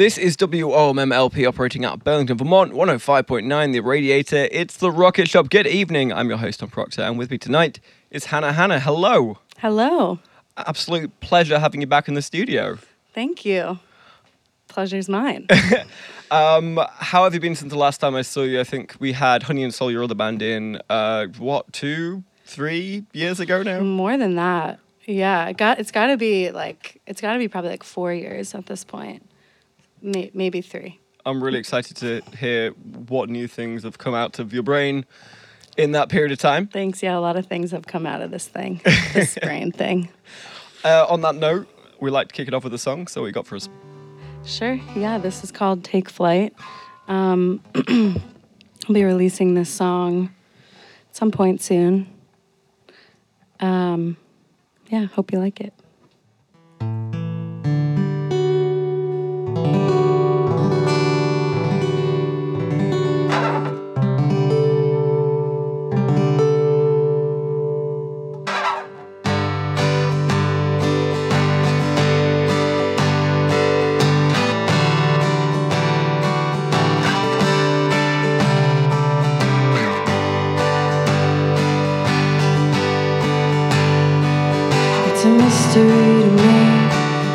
This is WOMMLP operating out of Burlington, Vermont, 105.9 The Radiator. It's the Rocket Shop. Good evening. I'm your host, Tom Proctor, and with me tonight is Hannah Hannah. Hello. Hello. Absolute pleasure having you back in the studio. Thank you. Pleasure's mine. Um, how have you been since the last time I saw you? I think we had Honey and Soul, your other band, in uh, what two, three years ago now. More than that. Yeah, it got it's got to be like it's got to be probably like 4 years at this point. May, maybe 3. I'm really excited to hear what new things have come out of your brain in that period of time. Thanks. Yeah, a lot of things have come out of this thing. This brain thing. Uh, on that note, we like to kick it off with a song. So what you got for us? Sure. Yeah, this is called Take Flight. Um, I'll be releasing this song at some point soon. Um, yeah, hope you like it. Mystery to me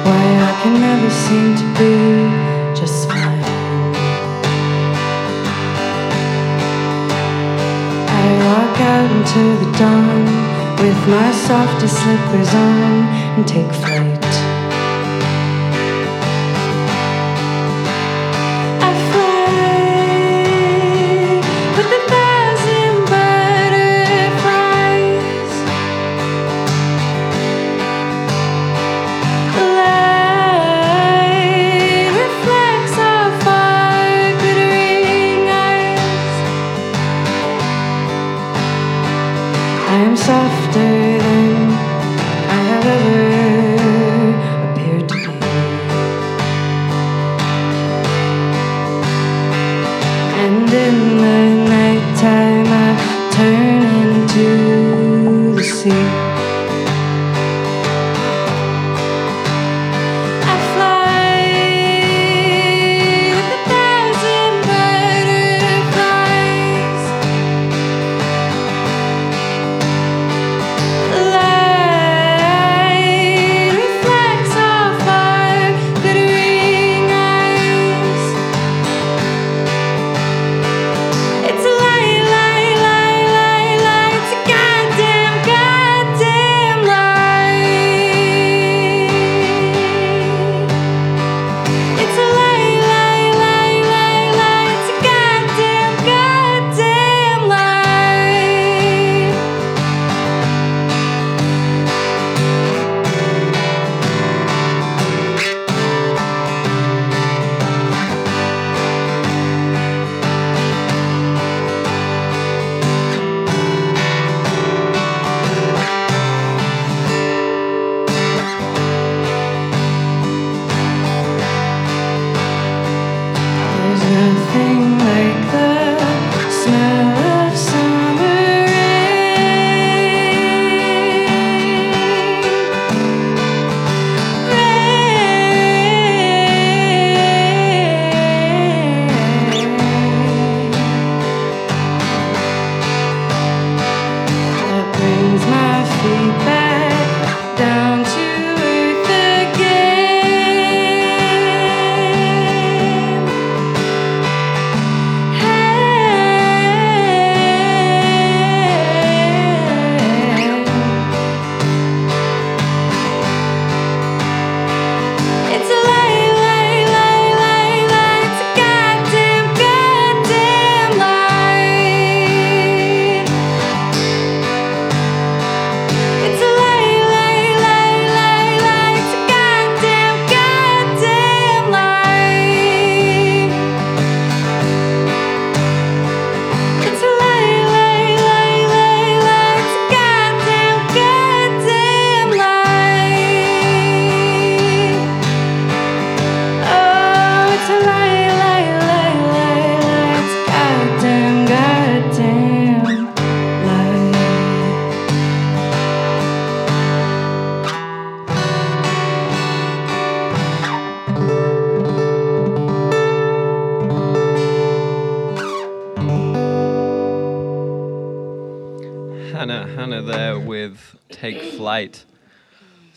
why I can never seem to be just fine. I walk out into the dawn with my softest slippers on and take flight.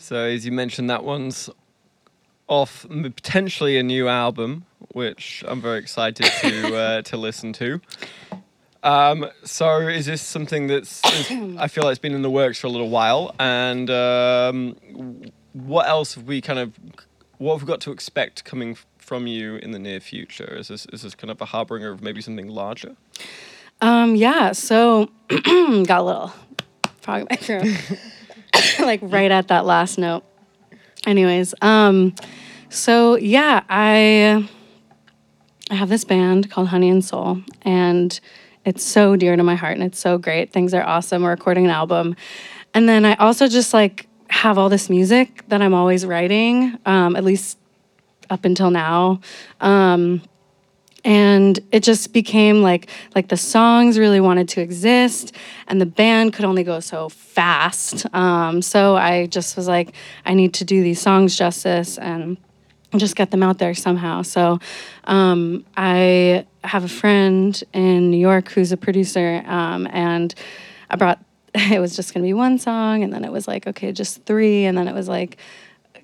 So as you mentioned, that one's off potentially a new album, which I'm very excited to uh, to listen to. Um, so is this something that's is, I feel like it's been in the works for a little while, and um, what else have we kind of what have we got to expect coming from you in the near future? Is this is this kind of a harbinger of maybe something larger? Um, yeah, so got a little frog in my throat. like right at that last note. Anyways, um, so yeah, I I have this band called Honey and Soul, and it's so dear to my heart and it's so great. Things are awesome. We're recording an album. And then I also just like have all this music that I'm always writing, um, at least up until now. Um, and it just became like like the songs really wanted to exist and the band could only go so fast. Um, so i just was like i need to do these songs justice and just get them out there somehow. So um, i have a friend in new york who's a producer um, and i brought it was just going to be one song and then it was like okay just three and then it was like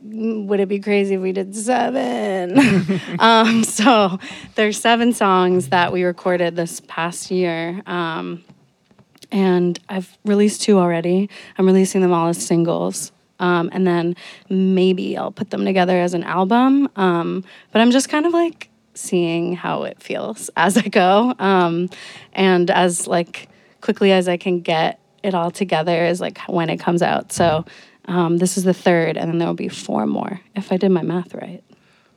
would it be crazy if we did seven? um, so there's seven songs that we recorded this past year. Um, and I've released two already. I'm releasing them all as singles. Um, and then maybe I'll put them together as an album. Um, but I'm just kind of like seeing how it feels as I go. Um, and as like quickly as I can get it all together is like when it comes out. So um, this is the third, and then there will be four more if I did my math right.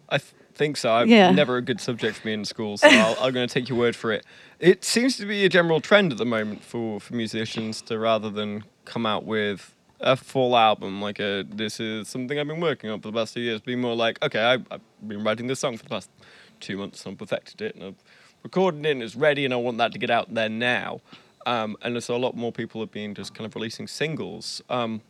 I th- think so. I've Yeah. never a good subject for me in school, so I'll, I'm going to take your word for it. It seems to be a general trend at the moment for, for musicians to rather than come out with a full album, like a this is something I've been working on for the past two years, be more like, okay, I, I've been writing this song for the past two months, and I've perfected it, and I've recorded it, and it's ready, and I want that to get out there now. Um, and so a lot more people have been just kind of releasing singles. Um,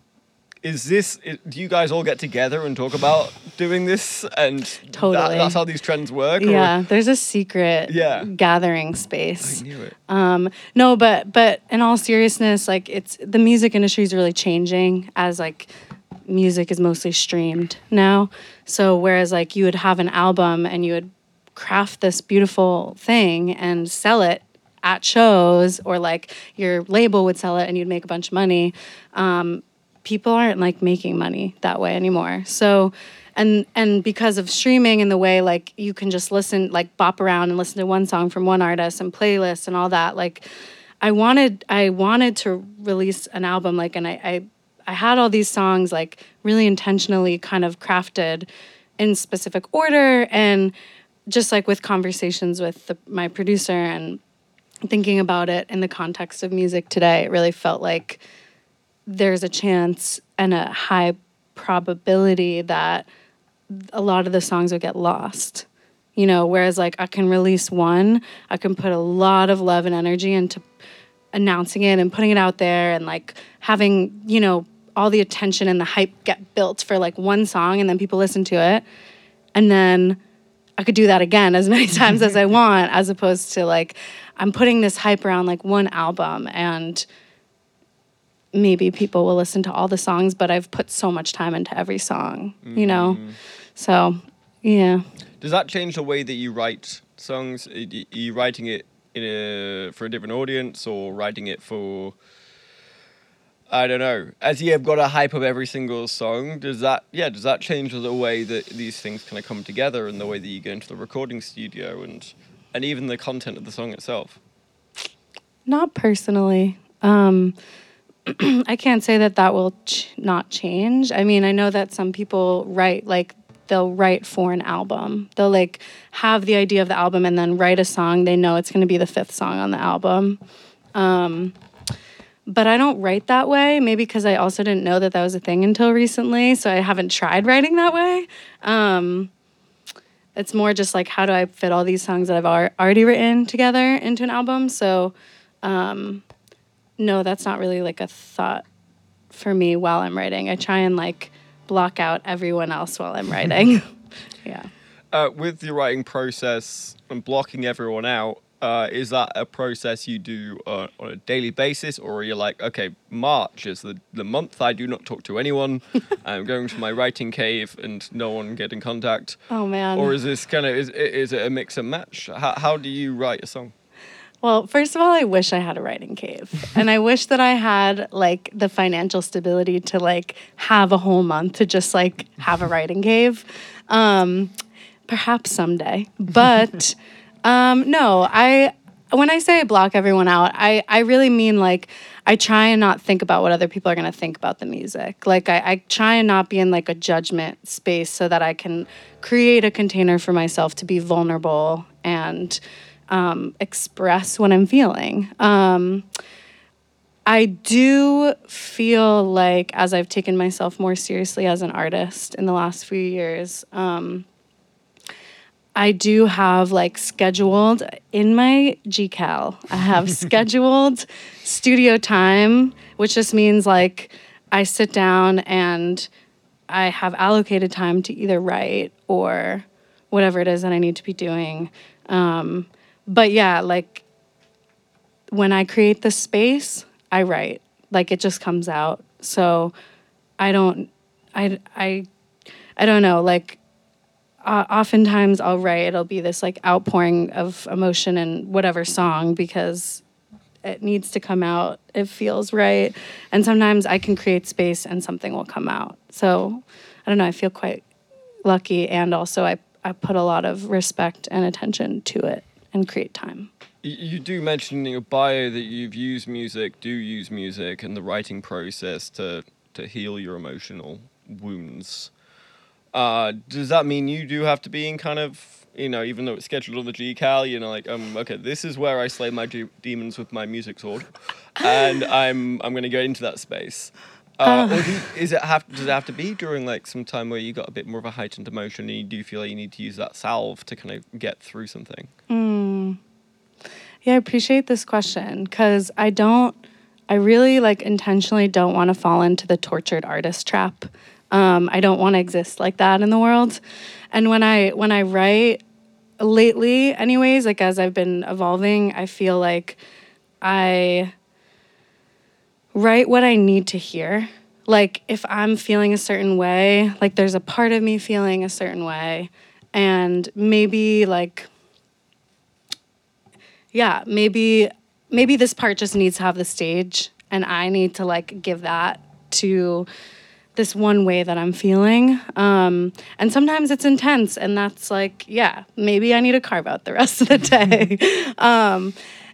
is this do you guys all get together and talk about doing this and that- Totally. that's how these trends work or- Yeah, there's a secret Yeah. gathering space i knew it Um, no, but but in all seriousness, like it's the music industry is really changing as like music is mostly streamed now. So whereas like you would have an album and you would craft this beautiful thing and sell it at shows or like your label would sell it and you'd make a bunch of money. Um, people aren't like making money that way anymore. So and and because of streaming and the way like you can just listen like bop around and listen to one song from one artist and playlists and all that like I wanted I wanted to release an album like and I I, I had all these songs like really intentionally kind of crafted in specific order and just like with conversations with the, my producer and thinking about it in the context of music today it really felt like there's a chance and a high probability that a lot of the songs would get lost. You know, whereas like I can release one, I can put a lot of love and energy into announcing it and putting it out there and like having, you know, all the attention and the hype get built for like one song and then people listen to it. And then I could do that again as many times as I want, as opposed to like I'm putting this hype around like one album and maybe people will listen to all the songs, but I've put so much time into every song, you know? So, yeah. does that change the way that you write songs are are you writing it in a, for a different audience or writing it for I don't know. As you have got a hype of every single song, does that yeah, does that change the way that these things kind of come together and the way that you go into the recording studio and and even the content of the song itself? Not personally. Um, I can't say that that will ch- not change. I mean, I know that some people write like they'll write for an album. They'll like have the idea of the album and then write a song. They know it's going to be the fifth song on the album. Um, but I don't write that way. Maybe because I also didn't know that that was a thing until recently, so I haven't tried writing that way. Um, it's more just like how do I fit all these songs that I've al- already written together into an album. So um, no, that's not really like a thought for me while I'm writing. I try and like block out everyone else while I'm writing. yeah. Uh, with your writing process and blocking everyone out, Uh, is that a process you do uh, on a daily basis, or are you like, okay, March is the, the month I do not talk to anyone. I'm going to my writing cave and no one get in contact. Oh man. Or is this kind of is is it a mix and match? How how do you write a song? Well, first of all, I wish I had a writing cave. and I wish that I had like the financial stability to like have a whole month to just like have a writing cave. Um, perhaps someday. But um, no, I when I say I block everyone out, I, I really mean like I try and not think about what other people are gonna think about the music. Like I, I try and not be in like a judgment space so that I can create a container for myself to be vulnerable and um, express what I'm feeling. Um, I do feel like as I've taken myself more seriously as an artist in the last few years, um, I do have like scheduled in my GCal, I have scheduled studio time, which just means like I sit down and I have allocated time to either write or whatever it is that I need to be doing. Um, but yeah, like when I create the space, I write. Like it just comes out. So I don't, I, I, I don't know. Like uh, oftentimes I'll write, it'll be this like outpouring of emotion in whatever song because it needs to come out. It feels right. And sometimes I can create space and something will come out. So I don't know. I feel quite lucky. And also, I, I put a lot of respect and attention to it and create time. You do mention in your bio that you've used music, do use music, and the writing process to to heal your emotional wounds. Uh, does that mean you do have to be in kind of you know, even though it's scheduled on the GCal, you know, like um, okay, this is where I slay my de- demons with my music sword, and I'm I'm gonna go into that space. Uh, or do, is it have does it have to be during like some time where you got a bit more of a heightened emotion and you do feel like you need to use that salve to kind of get through something? Yeah, I appreciate this question because I don't, I really like intentionally don't want to fall into the tortured artist trap. Um, I don't want to exist like that in the world. And when I when I write lately, anyways, like as I've been evolving, I feel like I write what I need to hear. Like if I'm feeling a certain way, like there's a part of me feeling a certain way, and maybe like yeah, maybe maybe this part just needs to have the stage and I need to like give that to this one way that I'm feeling. Um, and sometimes it's intense and that's like, yeah, maybe I need to carve out the rest of the day. um,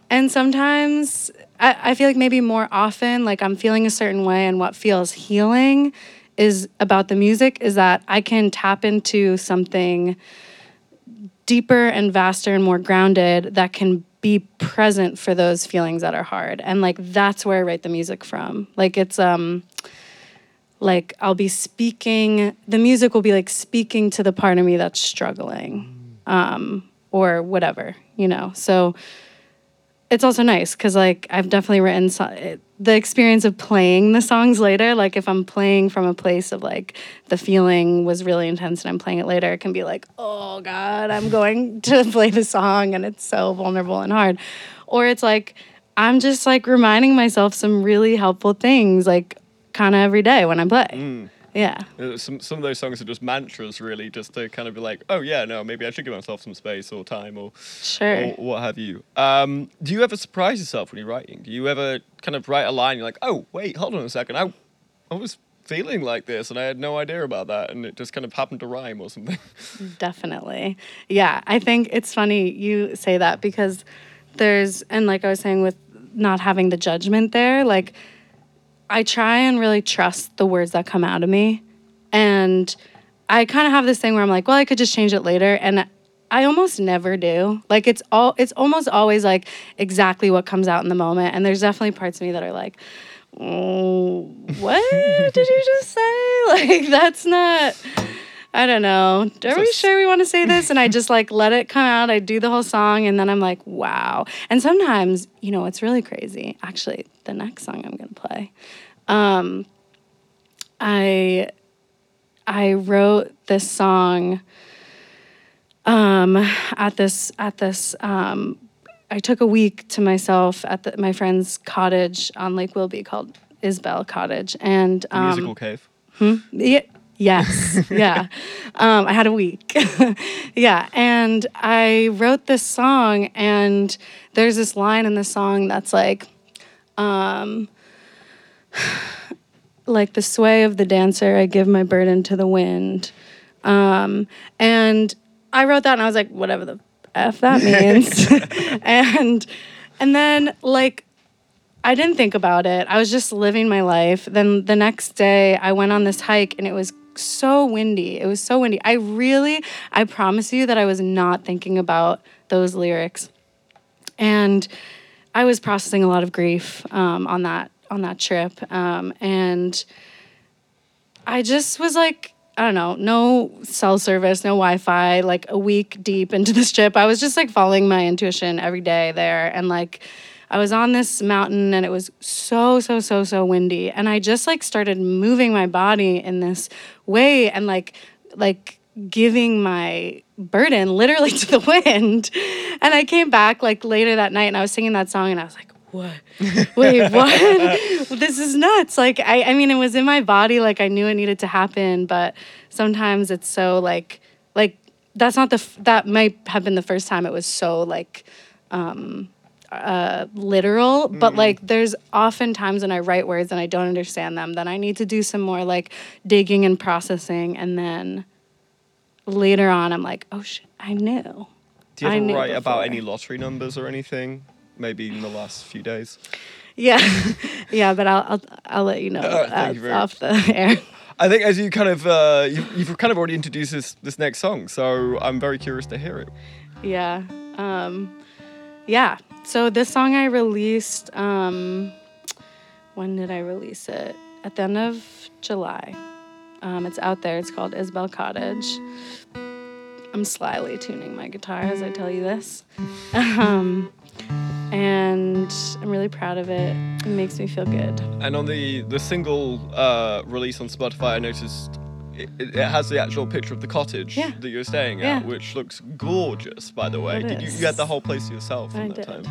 and sometimes I, I feel like maybe more often, like I'm feeling a certain way and what feels healing is about the music is that I can tap into something deeper and vaster and more grounded that can be present for those feelings that are hard. And like that's where i write the music from. Like it's um like i'll be speaking the music will be like speaking to the part of me that's struggling um or whatever you know? So it's also nice because like I've definitely written so- it, the experience of playing the songs later. Like if I'm playing from a place of like the feeling was really intense and I'm playing it later, it can be like, oh God, I'm going to play the song and it's so vulnerable and hard. Or it's like I'm just like reminding myself some really helpful things like kind of every day when I play. Mm. Yeah. Uh, Some some of those songs are just mantras, really, just to kind of be like, oh yeah, no, maybe I should give myself some space or time or Sure. or what have you. Um, do you ever surprise yourself when you're writing? Do you ever kind of write a line, you're like, oh wait, hold on a second, I I was feeling like this and I had no idea about that, and it just kind of happened to rhyme or something. Definitely. Yeah, I think it's funny you say that because there's, and like I was saying with not having the judgment there, like I try and really trust the words that come out of me. And I kind of have this thing where I'm like, well, I could just change it later. And I almost never do. Like it's all, it's almost always like exactly what comes out in the moment. And there's definitely parts of me that are like, oh, what did you just say? Like that's not. I don't know. Are we sure we want to say this? And I just like let it come out. I do the whole song and then I'm like, wow. And sometimes, you know, it's really crazy. Actually, the next song I'm gonna play. Um I I wrote this song um at this at this um I took a week to myself at the, my friend's cottage on Lake Willoughby called Isbell Cottage, and The um, musical cave. yeah, yes, yeah. Um, I had a week. yeah, and I wrote this song, and there's this line in the song that's like, um, like the sway of the dancer, I give my burden to the wind. Um, and I wrote that, and I was like, whatever the f that means. and and then like I didn't think about it. I was just living my life. Then the next day, I went on this hike and it was so windy. It was so windy. I really, I promise you that I was not thinking about those lyrics. And I was processing a lot of grief um, on that on that trip. Um, and I just was like, I don't know, no cell service, no Wi Fi, like a week deep into this trip. I was just like following my intuition every day there. And like, I was on this mountain and it was so, so, so, so windy. And I just like started moving my body in this way and like, like, giving my burden literally to the wind. And I came back like later that night and I was singing that song and I was like, what? Wait, what? this is nuts. Like I I mean it was in my body like I knew it needed to happen, but sometimes it's so like like that's not the f- that might have been the first time it was so like um uh literal but like there's often times when i write words and i don't understand them then i need to do some more like digging and processing and then later on i'm like oh shit i knew Do you ever write about any lottery numbers or anything? Maybe in the last few days. Yeah, yeah, but I'll I'll, I'll let you know Uh, you off the air. I think as you kind of uh, you, you've kind of already introduced this this next song, so I'm very curious to hear it. Yeah, um, yeah. So this song I released. Um, when did I release it? At the end of July. Um, it's out there. It's called Isbell Cottage. I'm slyly tuning my guitar as I tell you this. Um, and I'm really proud of it. It makes me feel good. And on the the single uh, release on Spotify, I noticed it, it has the actual picture of the cottage Yeah. that you're staying Yeah. at, which looks gorgeous, by the way. It Did you, you had the whole place to yourself I in that did. time?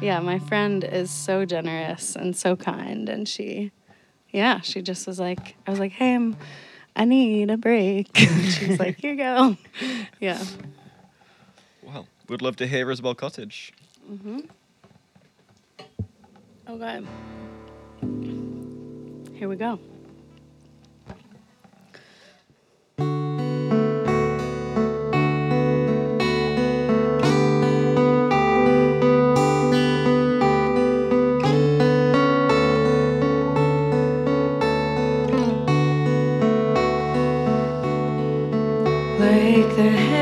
Yeah, my friend is so generous and so kind, and she, yeah, she just was like, I was like, hey, I'm, I need a break. She's like, here you go. Yeah. Well, we'd love to hear Isabel Cottage. Mm-hmm. Okay. Here we go. Like the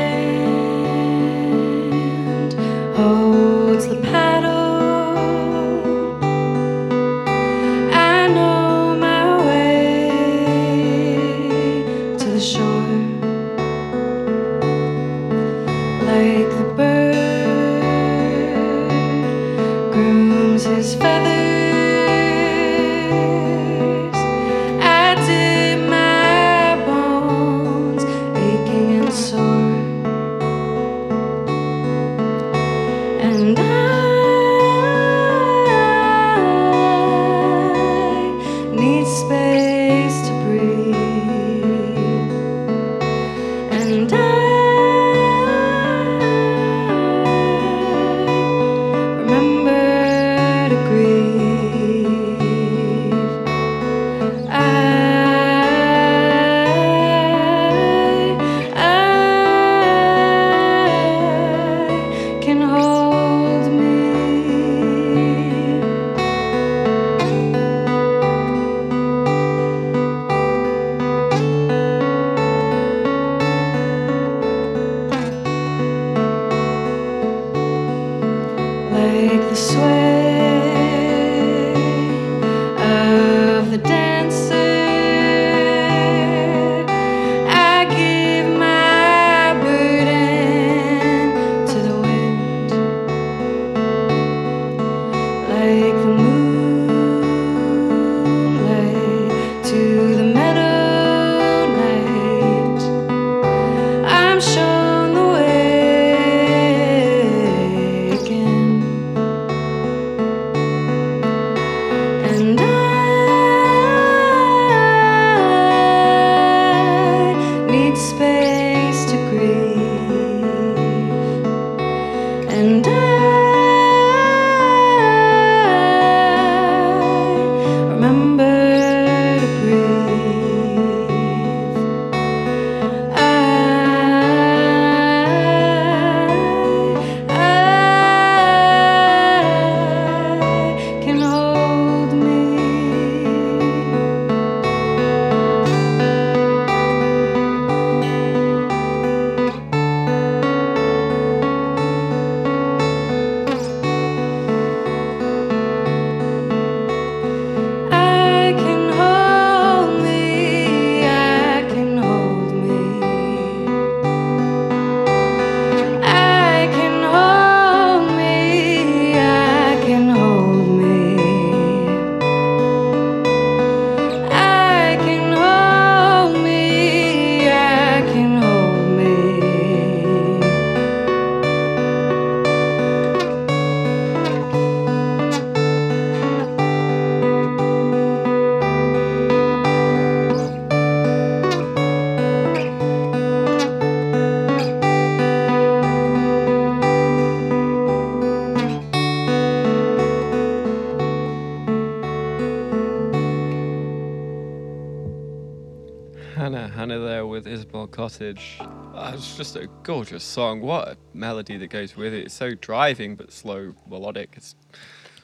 Cottage. Uh, it's just a gorgeous song. What a melody that goes with it. It's so driving but slow melodic. It's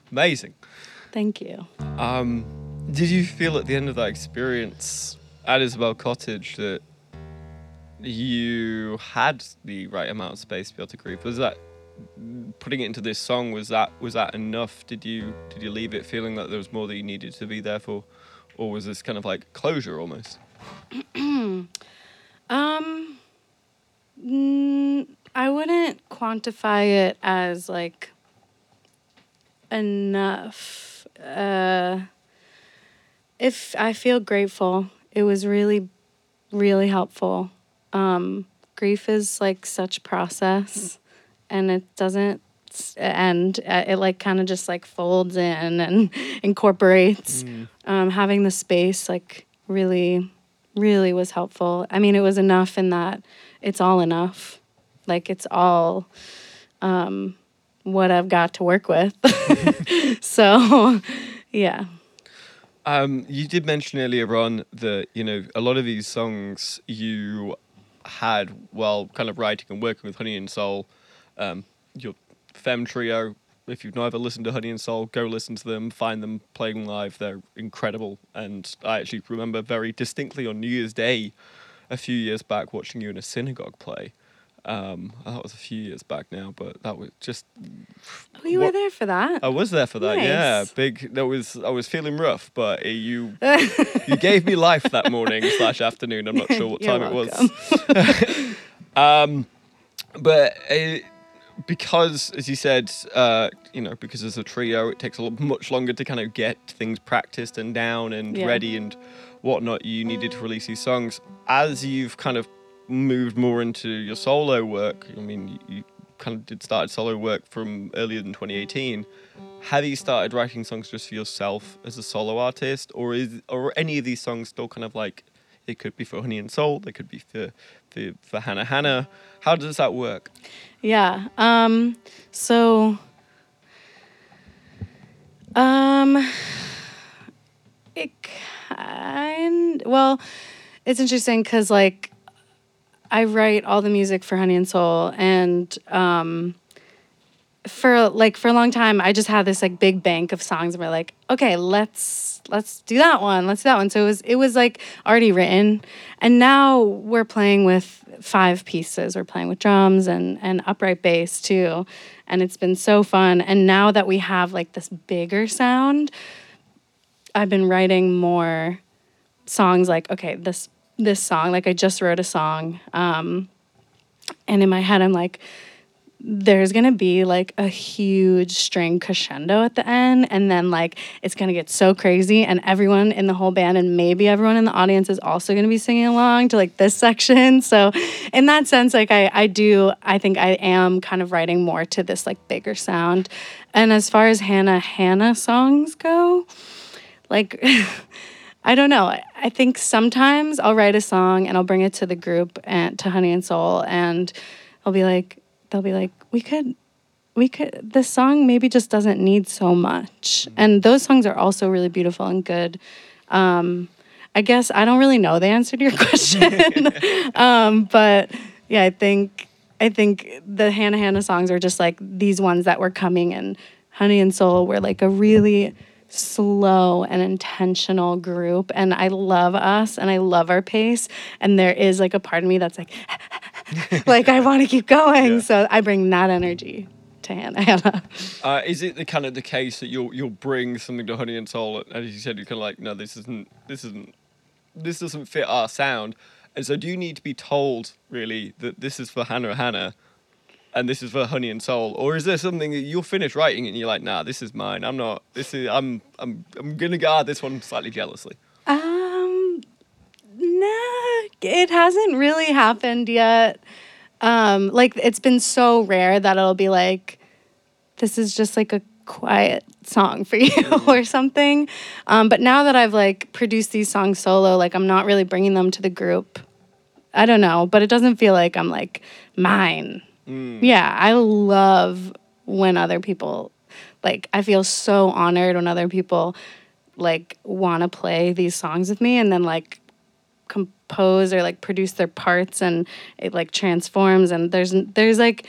amazing. Thank you. Um, did you feel at the end of that experience at Isabel Cottage that you had the right amount of space to be able to grieve? Was that putting it into this song? Was that was that enough? Did you did you leave it feeling that there was more that you needed to be there for, or was this kind of like closure almost? Um, mm, I wouldn't quantify it as like enough. Uh, if I feel grateful, it was really, really helpful. Um, grief is like such process, and it doesn't end. Uh, It like kind of just like folds in and incorporates. Um, having the space like really, really was helpful. I mean, it was enough in that it's all enough. Like it's all um, what I've got to work with. so, yeah. Um, you did mention earlier on that you know a lot of these songs you had while kind of writing and working with Honey and Soul, um, your Femme trio. If you've never listened to Honey and Soul, go listen to them. Find them playing live; they're incredible. And I actually remember very distinctly on New Year's Day, a few years back, watching you in a synagogue play. Um, that was a few years back now, but that was just Oh, you were there for that? I was there for that. Yeah, big. That was. I was feeling rough, but uh, you you gave me life that morning slash afternoon. I'm not sure what You're time it was. um, but uh, because, as you said, uh, you know, because as a trio, it takes a lot, much longer to kind of get things practiced and down and Yeah. ready and whatnot. You needed to release these songs as you've kind of moved more into your solo work. I mean, you, you kind of did started solo work from earlier than 2018. Have you started writing songs just for yourself as a solo artist, or is or are any of these songs still kind of like it could be for Honey and Soul, they could be for for, for Hannah Hannah? How does that work? Yeah. Um, so, um, it kind well, it's interesting because like I write all the music for Honey and Soul, and um, for like for a long time, I just had this like big bank of songs and we're like, okay, let's let's do that one, let's do that one. So it was it was like already written, and now we're playing with five pieces. We're playing with drums and and upright bass too, and it's been so fun. And now that we have like this bigger sound, I've been writing more songs. Like okay, this this song, like I just wrote a song, um, and in my head I'm like there's gonna be like a huge string crescendo at the end, and then like it's gonna get so crazy, and everyone in the whole band and maybe everyone in the audience is also gonna be singing along to like this section. So, in that sense, like I I do I think I am kind of writing more to this like bigger sound, and as far as Hannah Hannah songs go, like. I don't know. I- think sometimes I'll write a song and I'll bring it to the group and to Honey and Soul and I'll be like they'll be like we could we could this song maybe just doesn't need so much. And those songs are also really beautiful and good. Um I guess I don't really know the answer to your question. um but yeah, I think I think the Hannah Hannah songs are just like these ones that were coming and Honey and Soul were like a really slow and intentional group and I love us and I love our pace and there is like a part of me that's like like I want to keep going Yeah. so I bring that energy to Hannah Hannah Uh, is it the kind of the case that you'll you'll bring something to Honey and Soul, and as you said, you're kind of like, no, this isn't this isn't this doesn't fit our sound, and so do you need to be told really that this is for Hannah Hannah, and this is for Honey and Soul, or is there something that you'll finish writing and you're like, nah, this is mine. I'm not. This is I'm I'm I'm gonna guard this one slightly jealously. Um, nah, it hasn't really happened yet. Um, like it's been so rare that it'll be like, this is just like a quiet song for you or something. Um, but now that I've like produced these songs solo, like I'm not really bringing them to the group. I don't know, but it doesn't feel like I'm like mine. Yeah, I love when other people like I feel so honored when other people like want to play these songs with me and then like compose or like produce their parts and it like transforms and there's there's like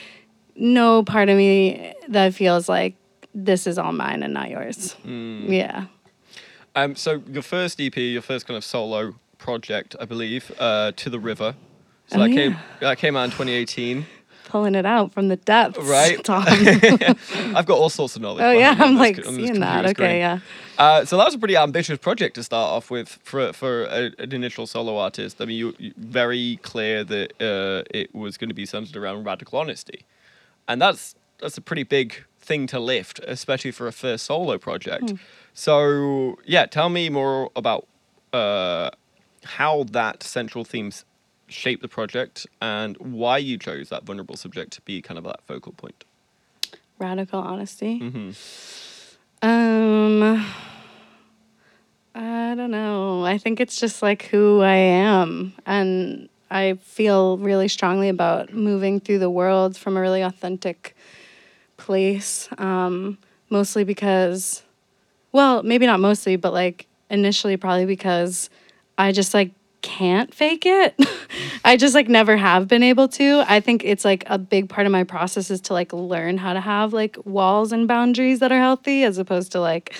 no part of me that feels like this is all mine and not yours. Mm. Yeah. Um, so your first EP, your first kind of solo project, I believe, uh, to the river. So Oh, that came that came out in 2018, Pulling it out from the depths. right? Tom. I've got all sorts of knowledge. oh yeah, I'm like this seeing that. computer Okay, yeah. Uh, so that was a pretty ambitious project to start off with for for a, an initial solo artist. I mean, you, you very clear that uh, it was going to be centered around radical honesty, and that's that's a pretty big thing to lift, especially for a first solo project. So yeah, tell me more about uh, how that central theme s- shaped the project and why you chose that vulnerable subject to be kind of that focal point. Radical honesty. hmm Um, I don't know. I think it's just like who I am. And I feel really strongly about moving through the world from a really authentic place. Um, mostly because, well, maybe not mostly, but like initially, probably because I just like can't fake it. I just like never have been able to. I think it's like a big part of my process is to like learn how to have like walls and boundaries that are healthy as opposed to like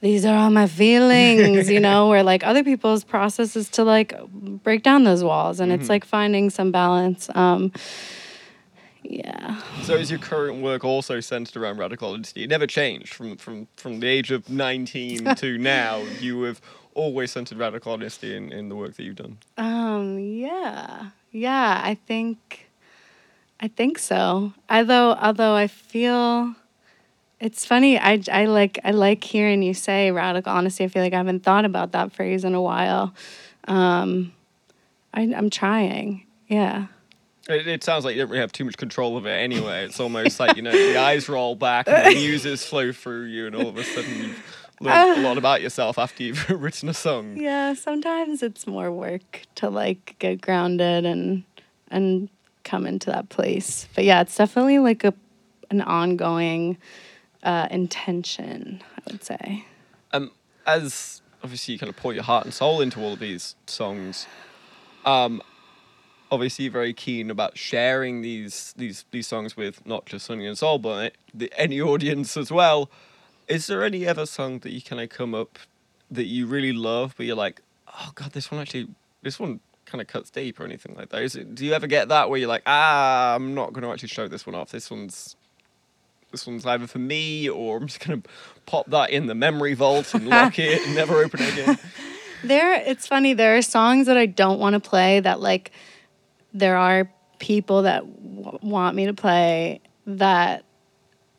these are all my feelings, you know, where like other people's process is to like break down those walls and it's like finding some balance. Um yeah. So is your current work also centered around radical honesty? It never changed from from from the age of 19 to now. You have always centered radical honesty in, in the work that you've done. Um, yeah. Yeah, I think I think so. Although although I feel it's funny, I, I like I like hearing you say radical honesty. I feel like I haven't thought about that phrase in a while. Um I I'm trying. Yeah. It, it sounds like you don't really have too much control of it anyway. It's almost like, you know, the eyes roll back and the muses flow through you and all of a sudden learned a lot about yourself after you've written a song. Yeah, sometimes it's more work to like get grounded and and come into that place. But yeah, it's definitely like a an ongoing uh, intention, I would say. um, as obviously you kind of pour your heart and soul into all of these songs, um, obviously you're very keen about sharing these these these songs with not just Honey and Soul, but the, any audience as well. Is there any other song that you kind of come up that you really love, but you're like, oh god, this one actually, this one kind of cuts deep or anything like that? Is it, do you ever get that where you're like, ah, I'm not going to actually show this one off. This one's this one's either for me or I'm just gonna pop that in the memory vault and lock it and never open it again. There, it's funny. There are songs that I don't want to play that like there are people that w- want me to play that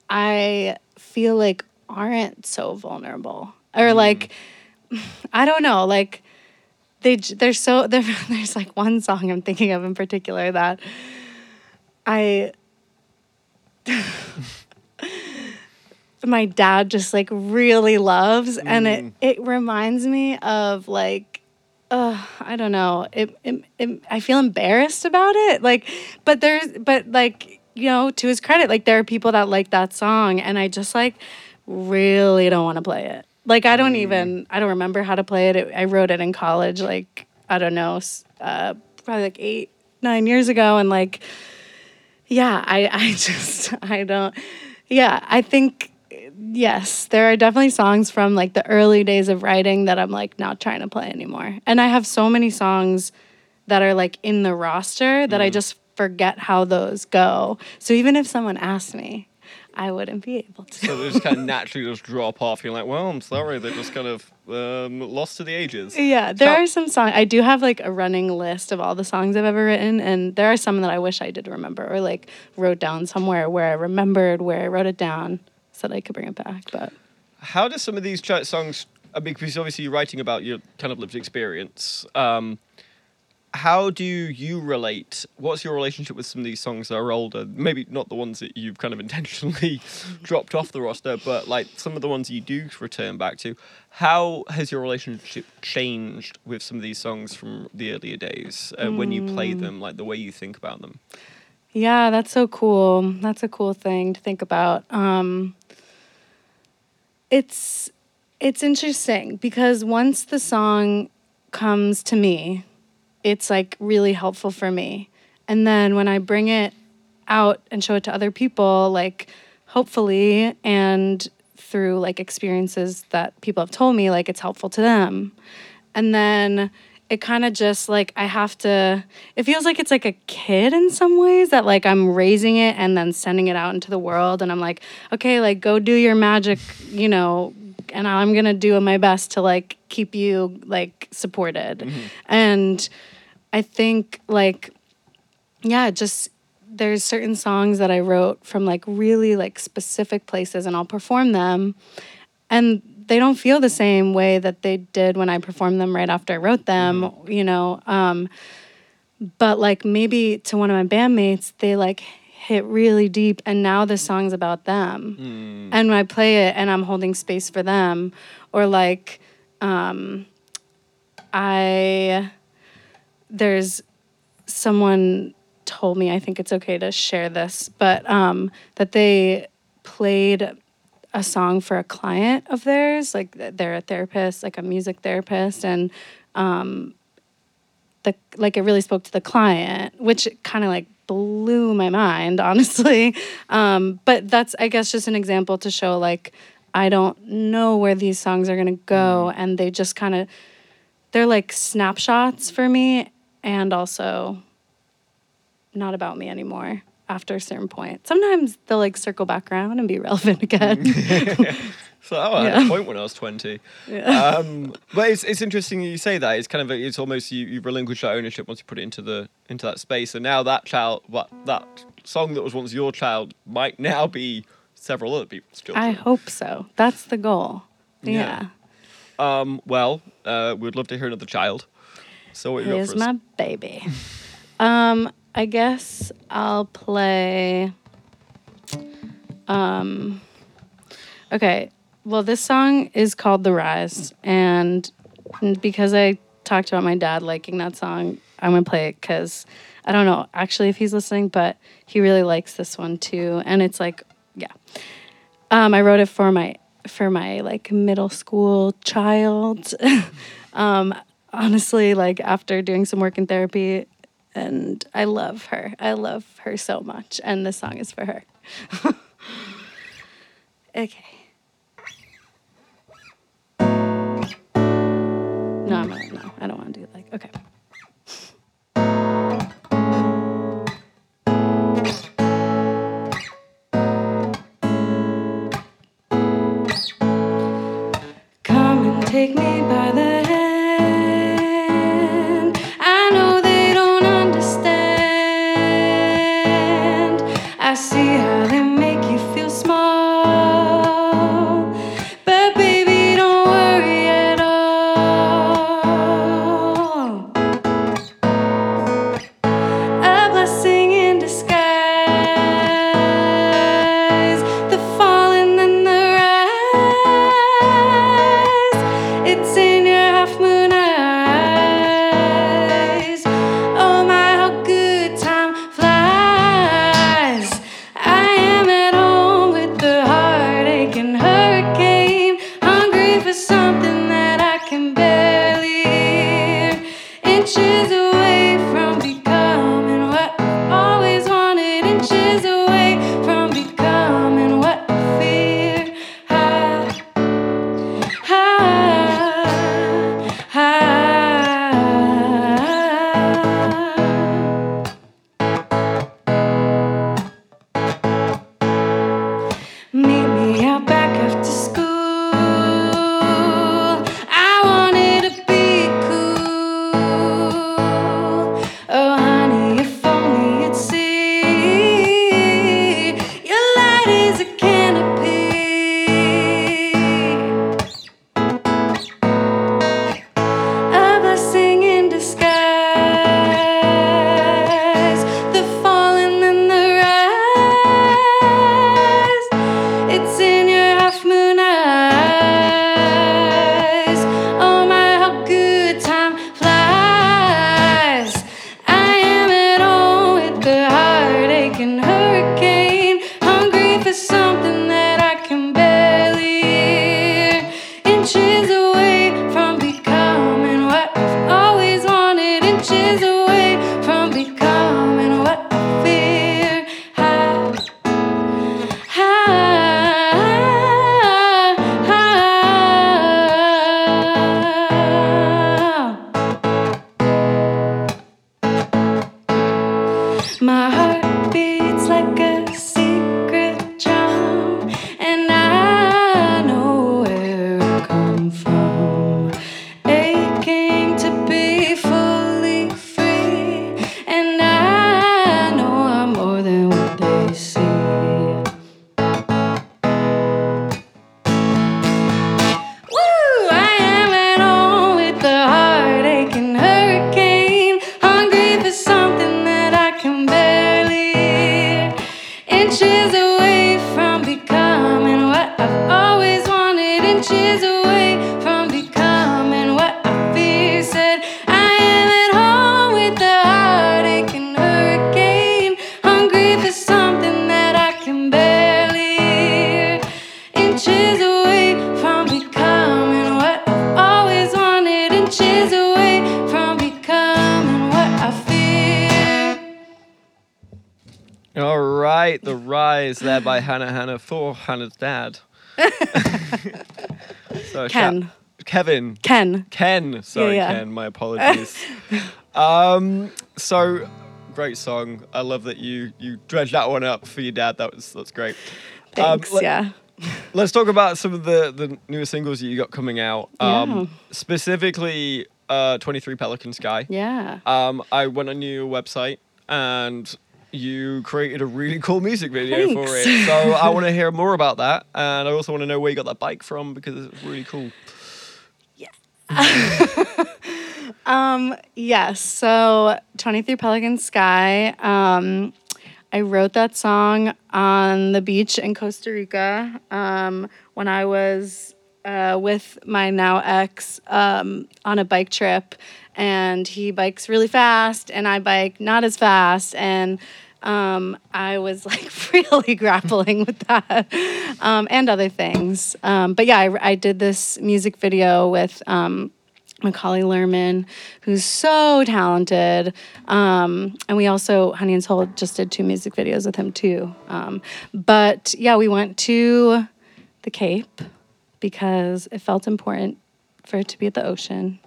I feel like aren't so vulnerable. Or like I don't know like they they're so there, there's like one song I'm thinking of in particular that I my dad just like really loves and it it reminds me of like uh I don't know it, it, it I feel embarrassed about it like but there's but like you know to his credit like there are people that like that song and I just like really don't want to play it. Like I don't even I don't remember how to play it. it I wrote it in college like I don't know uh probably like 8 9 years ago and like yeah i i just i don't yeah i think yes there are definitely songs from like the early days of writing that i'm like not trying to play anymore. And i have so many songs that are like in the roster that i just forget how those go. So even if someone asked me i wouldn't be able to So they just kind of naturally just drop off. You're like, well, I'm sorry, they're just kind of um, lost to the ages. Yeah, there How- are some songs. I do have like a running list of all the songs I've ever written, and there are some that I wish I did remember or like wrote down somewhere where I remembered where I wrote it down so that I could bring it back. But How do some of these ch- songs? I mean, because obviously you're writing about your kind of lived experience. Um, how do you relate? What's your relationship with some of these songs that are older? Maybe not the ones that you've kind of intentionally dropped off the roster, but like some of the ones you do return back to. How has your relationship changed with some of these songs from the earlier days uh, when you play them, like the way you think about them? yeah, that's so cool. That's a cool thing to think about. Um, it's it's interesting because once the song comes to me, it's like really helpful for me. And then when I bring it out and show it to other people, like hopefully and through like experiences that people have told me, like it's helpful to them. And then it kind of just like I have to it feels like it's like a kid in some ways that like I'm raising it and then sending it out into the world and I'm like, okay, like go do your magic, you know, and I'm to do my best to like keep you like supported. And I think like yeah, just there's certain songs that I wrote from like really like specific places and I'll perform them and they don't feel the same way that they did when I performed them right after I wrote them, you know. Um, but like maybe to one of my bandmates, they like hit really deep, and now the song's about them. And when I play it, and I'm holding space for them, or like, um, I there's someone told me I think it's okay to share this, but um, that they played a song for a client of theirs, like they're a therapist, like a music therapist, and um, the like it really spoke to the client, which kind of like blew my mind, honestly. Um, but that's I guess just an example to show like I don't know where these songs are gonna go, and they just kind of they're like snapshots for me, and also not about me anymore after a certain point. Sometimes they'll like circle back around and be relevant again. So oh, I had Yeah. a point when I was twenty. Um, but it's, it's interesting you say that. It's kind of a, it's almost you, you relinquish that ownership once you put it into the into that space, and now that child, what that song that was once your child might now be several other people's children. I hope so. That's the goal. Yeah. Yeah. Um, well, uh, we'd love to hear another child. So what you Here's my baby. um, I guess I'll play. Um, okay. Well, this song is called "The Rise," and because I talked about my dad liking that song, I'm gonna play it because I don't know actually if he's listening, but he really likes this one too, and it's like, yeah. Um, I wrote it for my for my like middle school child. um, honestly, like after doing some work in therapy, and I love her. I love her so much, and this song is for her. okay. No, I'm not, no, I don't want to do it like okay. Come and take me by the Inches away by Hannah Hannah for Hannah's dad. so, shout- Ken. Kevin. Ken. Ken. Sorry, yeah. Ken. My apologies. um, so great song. I love that you you dredged that one up for your dad. That was that's great. Um, Thanks. let- yeah. Let's talk about some of the the newer singles that you got coming out. Um, Yeah. Specifically, uh, 23 Pelican Sky. Yeah. Um, I went on your website and you created a really cool music video for it. So I want to hear more about that, and I also want to know where you got that bike from because it's really cool. Yeah. Um, yes. So 23 Pelican Sky. Um, I wrote that song on the beach in Costa Rica um, when I was uh, with my now ex um, on a bike trip. And he bikes really fast, and I bike not as fast. And um, I was like really grappling with that um, and other things. Um, but yeah, I, I did this music video with. Um, Macaulay Lerman, who's so talented. Um, and we also, Honey and Soul, just did two music videos with him too. Um, but yeah, we went to the Cape because it felt important for it to be at the ocean.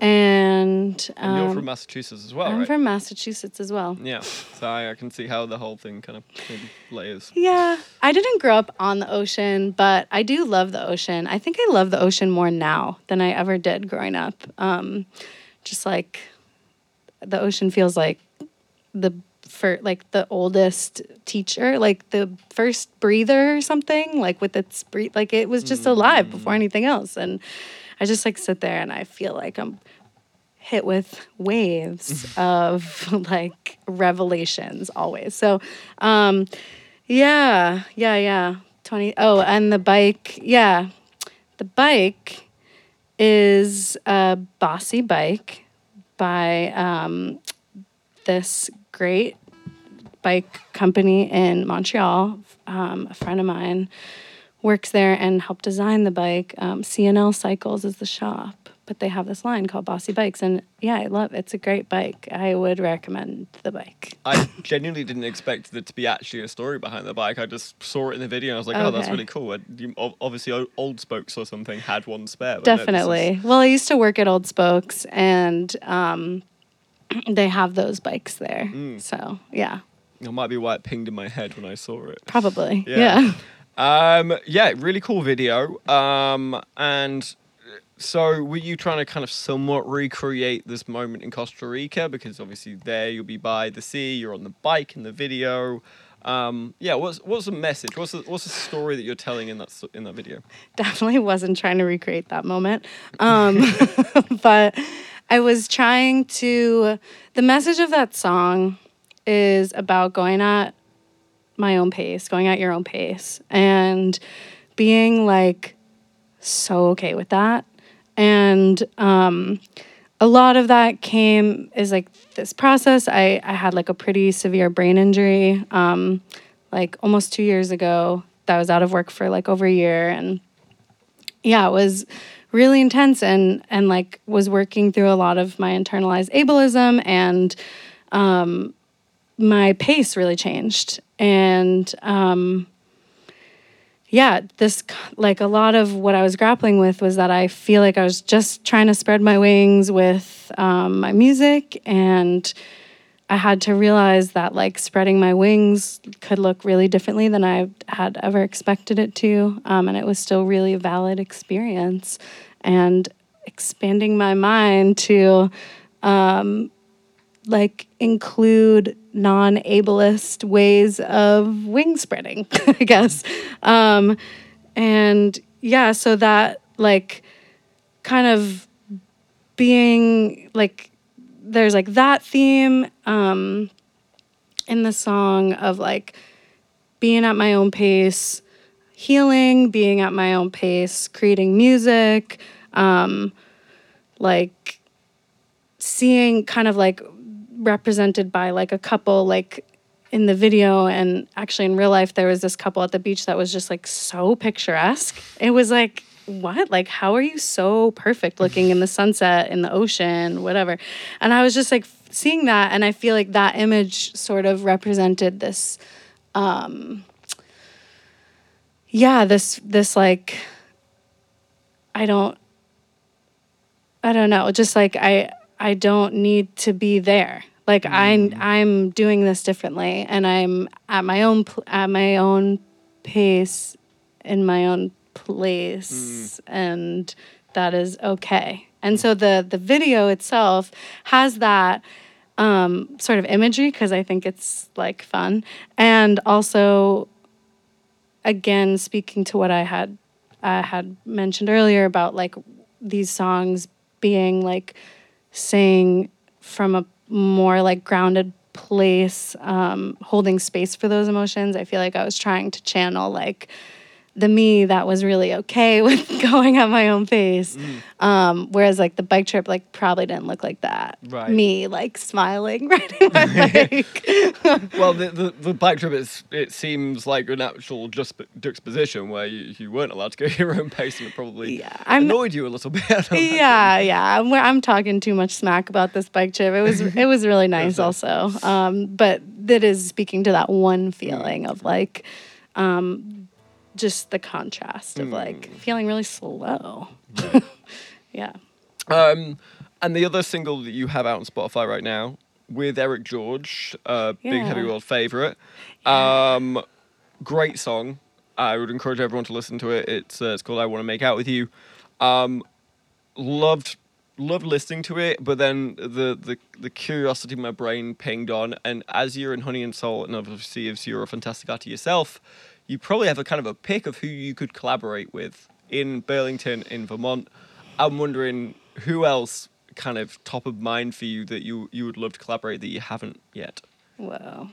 And, And you're um, from Massachusetts as well, I'm right? from Massachusetts as well. yeah. So I, I can see how the whole thing kind of layers. Yeah, I didn't grow up on the ocean, but I do love the ocean. I think I love the ocean more now than I ever did growing up. Um, just like the ocean feels like the for like the oldest teacher, like the first breather or something, like with its breathe, like it was just alive before anything else. And I just like sit there and I feel like I'm hit with waves of like revelations always. So, um, yeah, yeah, yeah. 20. Oh, and the bike. Yeah. The bike is a bossy bike by um, this great bike company in Montreal. Um, a friend of mine works there and helped design the bike. Um, CNL Cycles is the shop, but they have this line called Bossy Bikes, and yeah, I love. It's a great bike. I would recommend the bike. I genuinely didn't expect there to be actually a story behind the bike. I just saw it in the video and I was like, oh, that's really cool. I, you, obviously, Old Spokes or something had one spare. but no, is- Definitely. Well, I used to work at Old Spokes, and um, they have those bikes there. Mm. So yeah, It might be why it pinged in my head when I saw it. probably. Yeah. Yeah. Um, yeah, really cool video. Um, and so were you trying to kind of somewhat recreate this moment in Costa Rica? Because obviously there you'll be by the sea, you're on the bike in the video. Um, yeah, what's what's the message? What's the what's the story that you're telling in that in that video? definitely wasn't trying to recreate that moment. Um, but I was trying to, the message of that song is about going at my own pace, going at your own pace, and being like so okay with that. And um, a lot of that came is like this process. I, I had like a pretty severe brain injury, um, like almost two years ago. That was out of work for like over a year, and yeah, it was really intense and and like was working through a lot of my internalized ableism and um, my pace really changed and um, yeah, this like a lot of what I was grappling with was that I feel like I was just trying to spread my wings with um, my music and. I had to realize that like spreading my wings could look really differently than I had ever expected it to. Um, and it was still really a valid experience. And expanding my mind to um, like include non ableist ways of wing spreading, I guess. Um, and yeah, so that like kind of being like there's like that theme um in the song of like being at my own pace healing being at my own pace creating music um like seeing kind of like represented by like a couple like in the video and actually in real life there was this couple at the beach that was just like so picturesque. It was like what? Like how are you so perfect looking in the sunset in the ocean whatever? And i was just like seeing that and i feel like that image sort of represented this um yeah, this this like I don't I don't know, just like I I don't need to be there. Like I mm. I'm doing this differently and I'm at my own pl- at my own pace in my own place mm. and that is okay. And mm. so the the video itself has that um, sort of imagery because I think it's like fun, and also, again, speaking to what I had I had mentioned earlier about like these songs being like saying from a more like grounded place, um, holding space for those emotions. I feel like I was trying to channel like the me that was really okay with going at my own pace. Um, whereas like the bike trip like probably didn't look like that. Right. Me like smiling riding my bike. Well, the, the, the bike trip is it seems like a natural just juxtaposition where you, you weren't allowed to go your own pace and it probably Yeah, I'm- annoyed you a little bit. Yeah, yeah. I'm, I'm talking too much smack about this bike trip. It was it was really nice also. Um, but that is speaking to that one feeling of like um, just the contrast of like feeling really slow. yeah. Um, and the other single that you have out on Spotify right now with Eric George, uh, big heavy world favorite. Um, great song. I would encourage everyone to listen to it. It's uh, it's called "I Want to Make Out with You." Um, loved loved listening to it, but then the, the the curiosity in my brain pinged on. And as you're in Honey and Soul, and obviously as you're a fantastic artist yourself, you probably have a kind of a pick of who you could collaborate with in Burlington, in Vermont. I'm wondering who else kind of top of mind for you that you you would love to collaborate that you haven't yet. Well,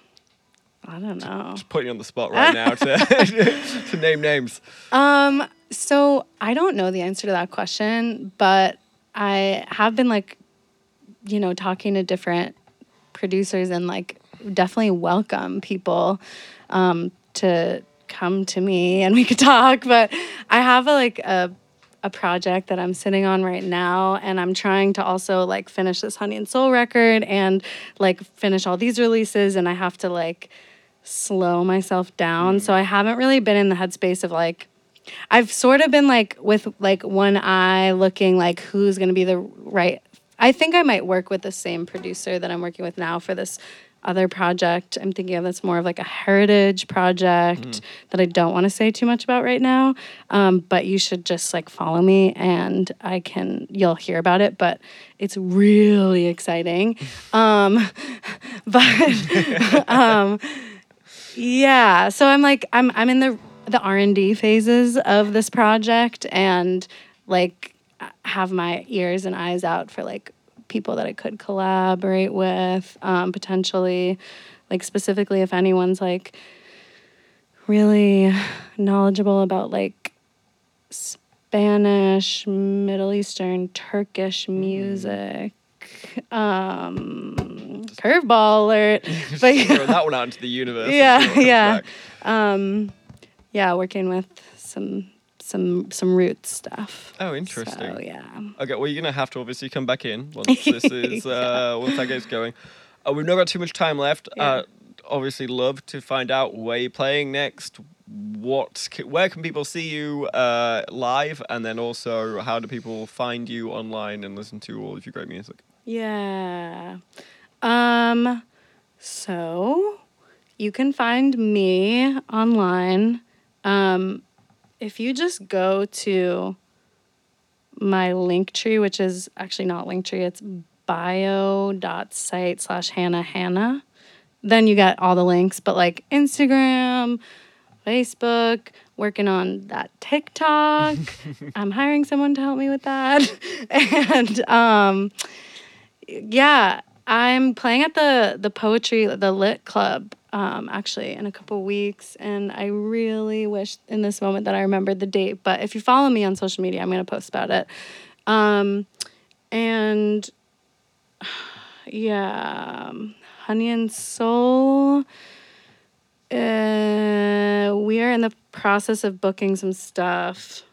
I don't know. Just putting you on the spot right now to to name names. Um, so I don't know the answer to that question, but I have been like, you know, talking to different producers and like definitely welcome people um, to come to me and we could talk. But I have a, like a a project that I'm sitting on right now, and I'm trying to also like finish this Honey and Soul record and like finish all these releases, and I have to like slow myself down. So mm-hmm. I haven't really been in the headspace of like I've sort of been like with like one eye looking like who's going to be the right I think I might work with the same producer that I'm working with now for this other project. I'm thinking of that's more of like a heritage project that I don't want to say too much about right now. Um, but you should just like follow me and I can you'll hear about it. But it's really exciting. Um, but um, yeah, so I'm like I'm I'm in the the R and D phases of this project and like have my ears and eyes out for like people that I could collaborate with um, potentially, like specifically if anyone's like really knowledgeable about like Spanish, Middle Eastern, Turkish music. Um, curveball alert, but Throw that one out into the universe. Yeah, see what comes yeah. um yeah working with some some some root stuff Oh, interesting. so yeah Okay, well, you're gonna have to obviously come back in once this is uh, once that gets going. Uh, we've not got too much time left. Yeah. Uh, obviously, love to find out where you're playing next. What, where can people see you uh, live, and then also how do people find you online and listen to all of your great music? yeah um so you can find me online um if you just go to my Linktree which is actually not Linktree it's bio.site slash hannah hannah then you get all the links but like instagram facebook working on that tiktok. I'm hiring someone to help me with that. And um yeah i'm playing at the the poetry the lit club um actually in a couple weeks and i really wish in this moment that i remembered the date but if you follow me on social media i'm going to post about it. Um and yeah um, honey and soul uh, we are in the process of booking some stuff.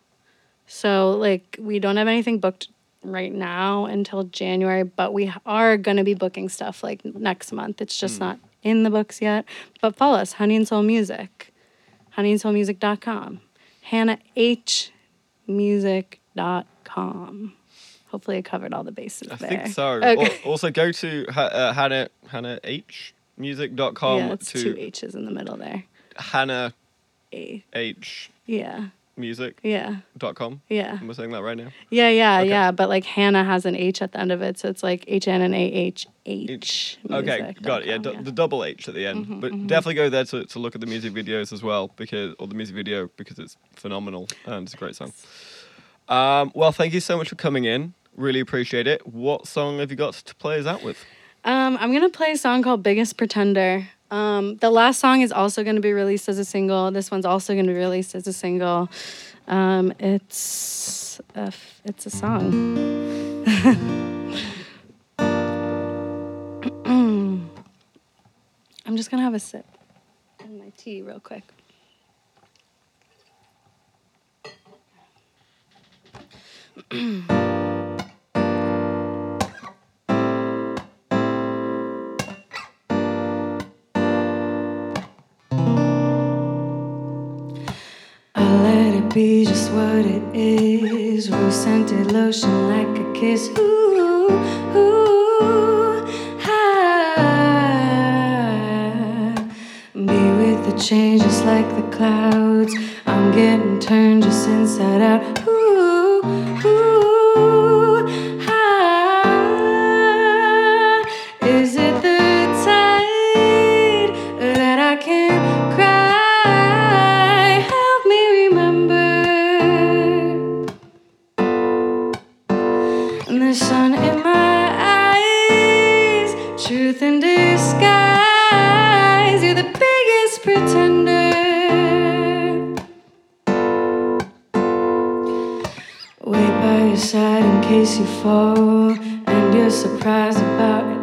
So like we don't have anything booked right now until January, but we are going to be booking stuff like next month. It's just not in the books yet. But follow us, Honey and Soul Music, honeyandsoulmusic.com, Hannah H music.com. Hopefully, I covered all the bases I there. think so. Okay. Al- Also, go to ha- uh, Hannah Hannah H music.com yeah, it's two to H's in the middle there. Hannah A. H Yeah. music.com. Yeah. dot com Yeah. Am I saying that right now? Yeah, yeah, Okay. yeah. But like Hannah has an H at the end of it, so it's like H N N A H H. Okay, got it. Yeah, d- the double H at the end. Mm-hmm, but definitely go there to, to look at the music videos as well, because or the music video because it's phenomenal and it's a great song. Um, well, thank you so much for coming in. Really appreciate it. What song have you got to play us out with? Um, I'm gonna play a song called "Biggest Pretender." Um, the last song is also gonna be released as a single. This one's also gonna be released as a single. Um, it's it's a song. I'm just gonna have a sip in my tea real quick. be just what it is. Rose scented lotion like a kiss. Ooh, ooh, ah. Be with the change just like the clouds. I'm getting turned just inside out. Your side in case you fall, and you're surprised about it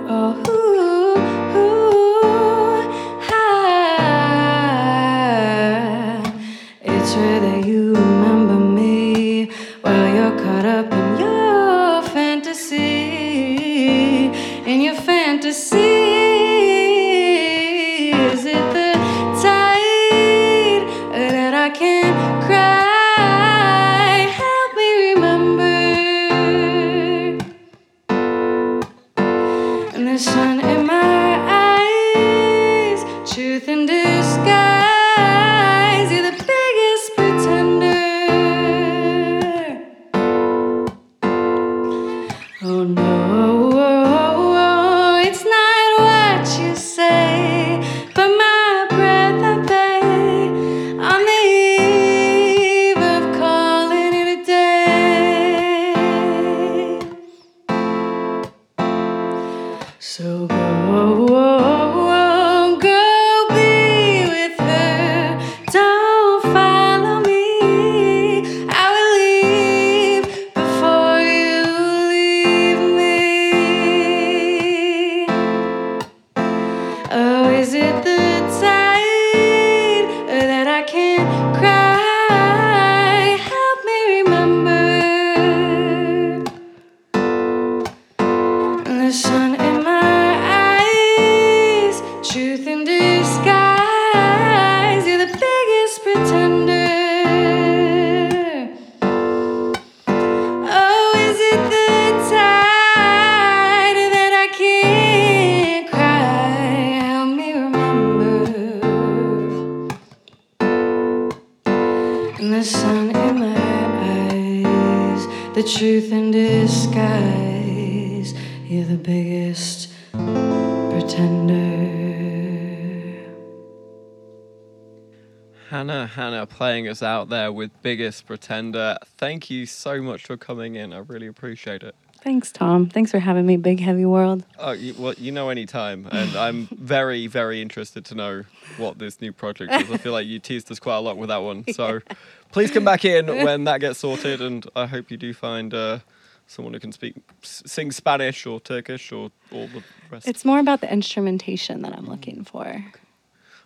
Hannah, Hannah playing us out there with Biggest Pretender. Thank you so much for coming in. I really appreciate it. Thanks, Tom. Thanks for having me, Big Heavy World. Oh, you, well, you know any time, and I'm very, very interested to know what this new project is. I feel like you teased us quite a lot with that one. So please come back in when that gets sorted, and I hope you do find uh, someone who can speak, sing Spanish or Turkish or all the rest. It's more about the instrumentation that I'm looking for.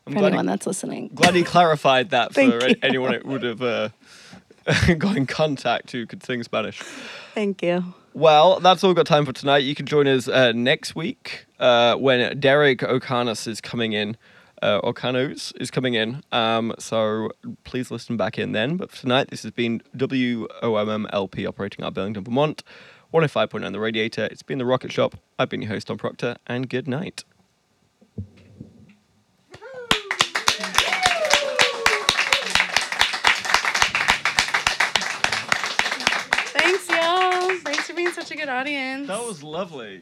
I'm For glad, anyone you, that's listening. glad he clarified that for you. anyone who would have uh, got in contact who could sing Spanish. Thank you. Well, that's all we've got time for tonight. You can join us uh, next week uh, when Derek O'Canis is coming in. Uh, O'Canos is coming in. Um, so please listen back in then. But for tonight, this has been WOMMLP operating out of Burlington, Vermont. 105.9 The Radiator. It's been The Rocket Shop. I've been your host, Tom Proctor, and good night. Thanks, y'all. Thanks for being such a good audience. That was lovely.